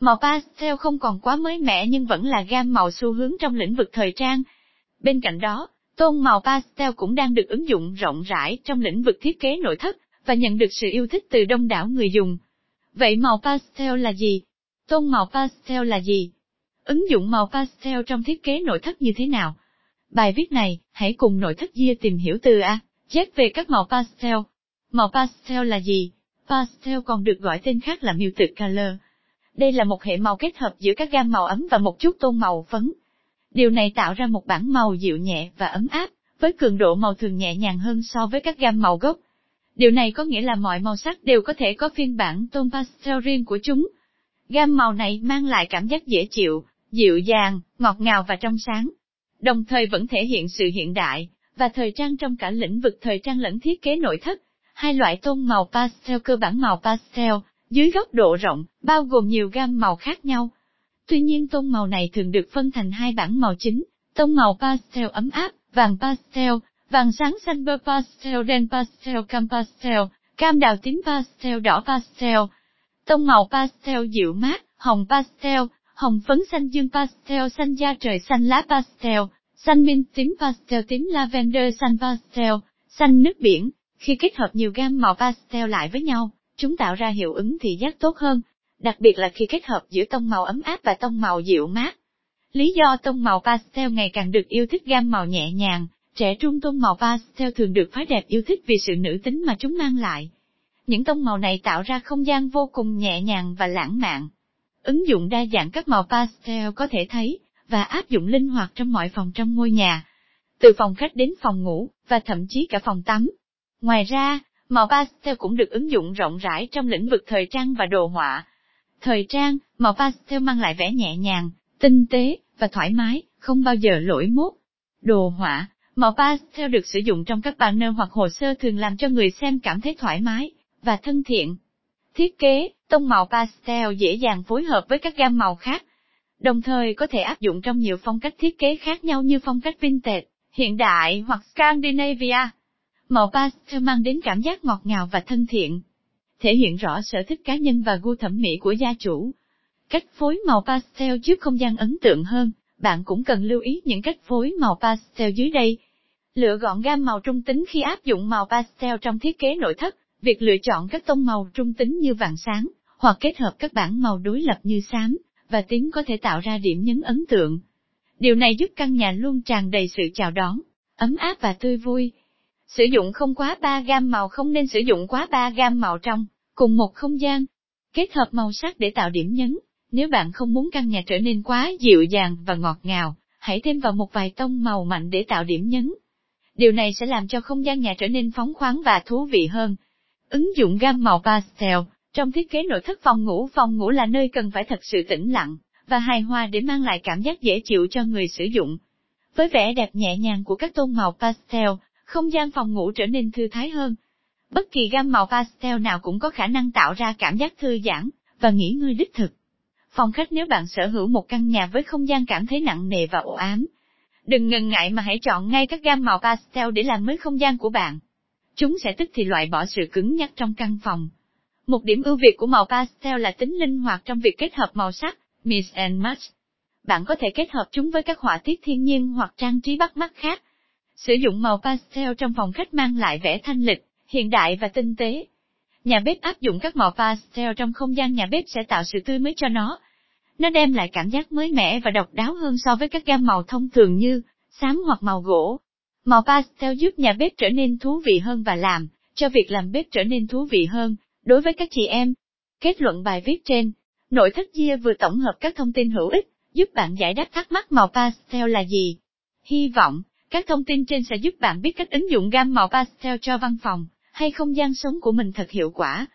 Màu pastel không còn quá mới mẻ nhưng vẫn là gam màu xu hướng trong lĩnh vực thời trang. Bên cạnh đó, tôn màu pastel cũng đang được ứng dụng rộng rãi trong lĩnh vực thiết kế nội thất, và nhận được sự yêu thích từ đông đảo người dùng. Vậy màu pastel là gì? Tôn màu pastel là gì? Ứng dụng màu pastel trong thiết kế nội thất như thế nào? Bài viết này, hãy cùng nội thất Gia tìm hiểu từ A, Z về các màu pastel. Màu pastel là gì? Pastel còn được gọi tên khác là muted color. Đây là một hệ màu kết hợp giữa các gam màu ấm và một chút tôn màu phấn. Điều này tạo ra một bản màu dịu nhẹ và ấm áp, với cường độ màu thường nhẹ nhàng hơn so với các gam màu gốc. Điều này có nghĩa là mọi màu sắc đều có thể có phiên bản tôn pastel riêng của chúng. Gam màu này mang lại cảm giác dễ chịu, dịu dàng, ngọt ngào và trong sáng. Đồng thời vẫn thể hiện sự hiện đại, và thời trang trong cả lĩnh vực thời trang lẫn thiết kế nội thất. Hai loại tôn màu pastel cơ bản màu pastel, dưới góc độ rộng, bao gồm nhiều gam màu khác nhau. Tuy nhiên tông màu này thường được phân thành hai bảng màu chính, tông màu pastel ấm áp, vàng pastel, vàng sáng xanh bơ pastel đen pastel cam pastel, cam đào tím pastel đỏ pastel. Tông màu pastel dịu mát, hồng pastel, hồng phấn xanh dương pastel xanh da trời xanh lá pastel, xanh minh tím pastel tím lavender xanh pastel, xanh nước biển. Khi kết hợp nhiều gam màu pastel lại với nhau, chúng tạo ra hiệu ứng thị giác tốt hơn, đặc biệt là khi kết hợp giữa tông màu ấm áp và tông màu dịu mát. Lý do tông màu pastel ngày càng được yêu thích gam màu nhẹ nhàng, trẻ trung tông màu pastel thường được phái đẹp yêu thích vì sự nữ tính mà chúng mang lại. Những tông màu này tạo ra không gian vô cùng nhẹ nhàng và lãng mạn. Ứng dụng đa dạng các màu pastel có thể thấy, và áp dụng linh hoạt trong mọi phòng trong ngôi nhà. Từ phòng khách đến phòng ngủ, và thậm chí cả phòng tắm. Ngoài ra, màu pastel cũng được ứng dụng rộng rãi trong lĩnh vực thời trang và đồ họa. Thời trang, màu pastel mang lại vẻ nhẹ nhàng, tinh tế, và thoải mái, không bao giờ lỗi mốt. Đồ họa, màu pastel được sử dụng trong các banner hoặc hồ sơ thường làm cho người xem cảm thấy thoải mái, và thân thiện. Thiết kế, tông màu pastel dễ dàng phối hợp với các gam màu khác, đồng thời có thể áp dụng trong nhiều phong cách thiết kế khác nhau như phong cách vintage, hiện đại hoặc Scandinavia. Màu pastel mang đến cảm giác ngọt ngào và thân thiện, thể hiện rõ sở thích cá nhân và gu thẩm mỹ của gia chủ. Cách phối màu pastel giúp không gian ấn tượng hơn, bạn cũng cần lưu ý những cách phối màu pastel dưới đây. Lựa gọn gam màu trung tính khi áp dụng màu pastel trong thiết kế nội thất, việc lựa chọn các tông màu trung tính như vàng sáng, hoặc kết hợp các bản màu đối lập như xám và tím có thể tạo ra điểm nhấn ấn tượng. Điều này giúp căn nhà luôn tràn đầy sự chào đón, ấm áp và tươi vui. Sử dụng không quá 3 gam màu không nên sử dụng quá 3 gam màu trong cùng một không gian. Kết hợp màu sắc để tạo điểm nhấn. Nếu bạn không muốn căn nhà trở nên quá dịu dàng và ngọt ngào, hãy thêm vào một vài tông màu mạnh để tạo điểm nhấn. Điều này sẽ làm cho không gian nhà trở nên phóng khoáng và thú vị hơn. Ứng dụng gam màu pastel trong thiết kế nội thất phòng ngủ, phòng ngủ là nơi cần phải thật sự tĩnh lặng và hài hòa để mang lại cảm giác dễ chịu cho người sử dụng. Với vẻ đẹp nhẹ nhàng của các tông màu pastel, không gian phòng ngủ trở nên thư thái hơn. Bất kỳ gam màu pastel nào cũng có khả năng tạo ra cảm giác thư giãn và nghỉ ngơi đích thực. Phòng khách nếu bạn sở hữu một căn nhà với không gian cảm thấy nặng nề và ổ ám, đừng ngần ngại mà hãy chọn ngay các gam màu pastel để làm mới không gian của bạn. Chúng sẽ tức thì loại bỏ sự cứng nhắc trong căn phòng. Một điểm ưu việt của màu pastel là tính linh hoạt trong việc kết hợp màu sắc, mix and match. Bạn có thể kết hợp chúng với các họa tiết thiên nhiên hoặc trang trí bắt mắt khác. Sử dụng màu pastel trong phòng khách mang lại vẻ thanh lịch, hiện đại và tinh tế. Nhà bếp áp dụng các màu pastel trong không gian nhà bếp sẽ tạo sự tươi mới cho nó. Nó đem lại cảm giác mới mẻ và độc đáo hơn so với các gam màu thông thường như xám hoặc màu gỗ. Màu pastel giúp nhà bếp trở nên thú vị hơn và làm cho việc làm bếp trở nên thú vị hơn. Đối với các chị em, kết luận bài viết trên, nội thất Gia vừa tổng hợp các thông tin hữu ích, giúp bạn giải đáp thắc mắc màu pastel là gì. Hy vọng, các thông tin trên sẽ giúp bạn biết cách ứng dụng gam màu pastel cho văn phòng, hay không gian sống của mình thật hiệu quả.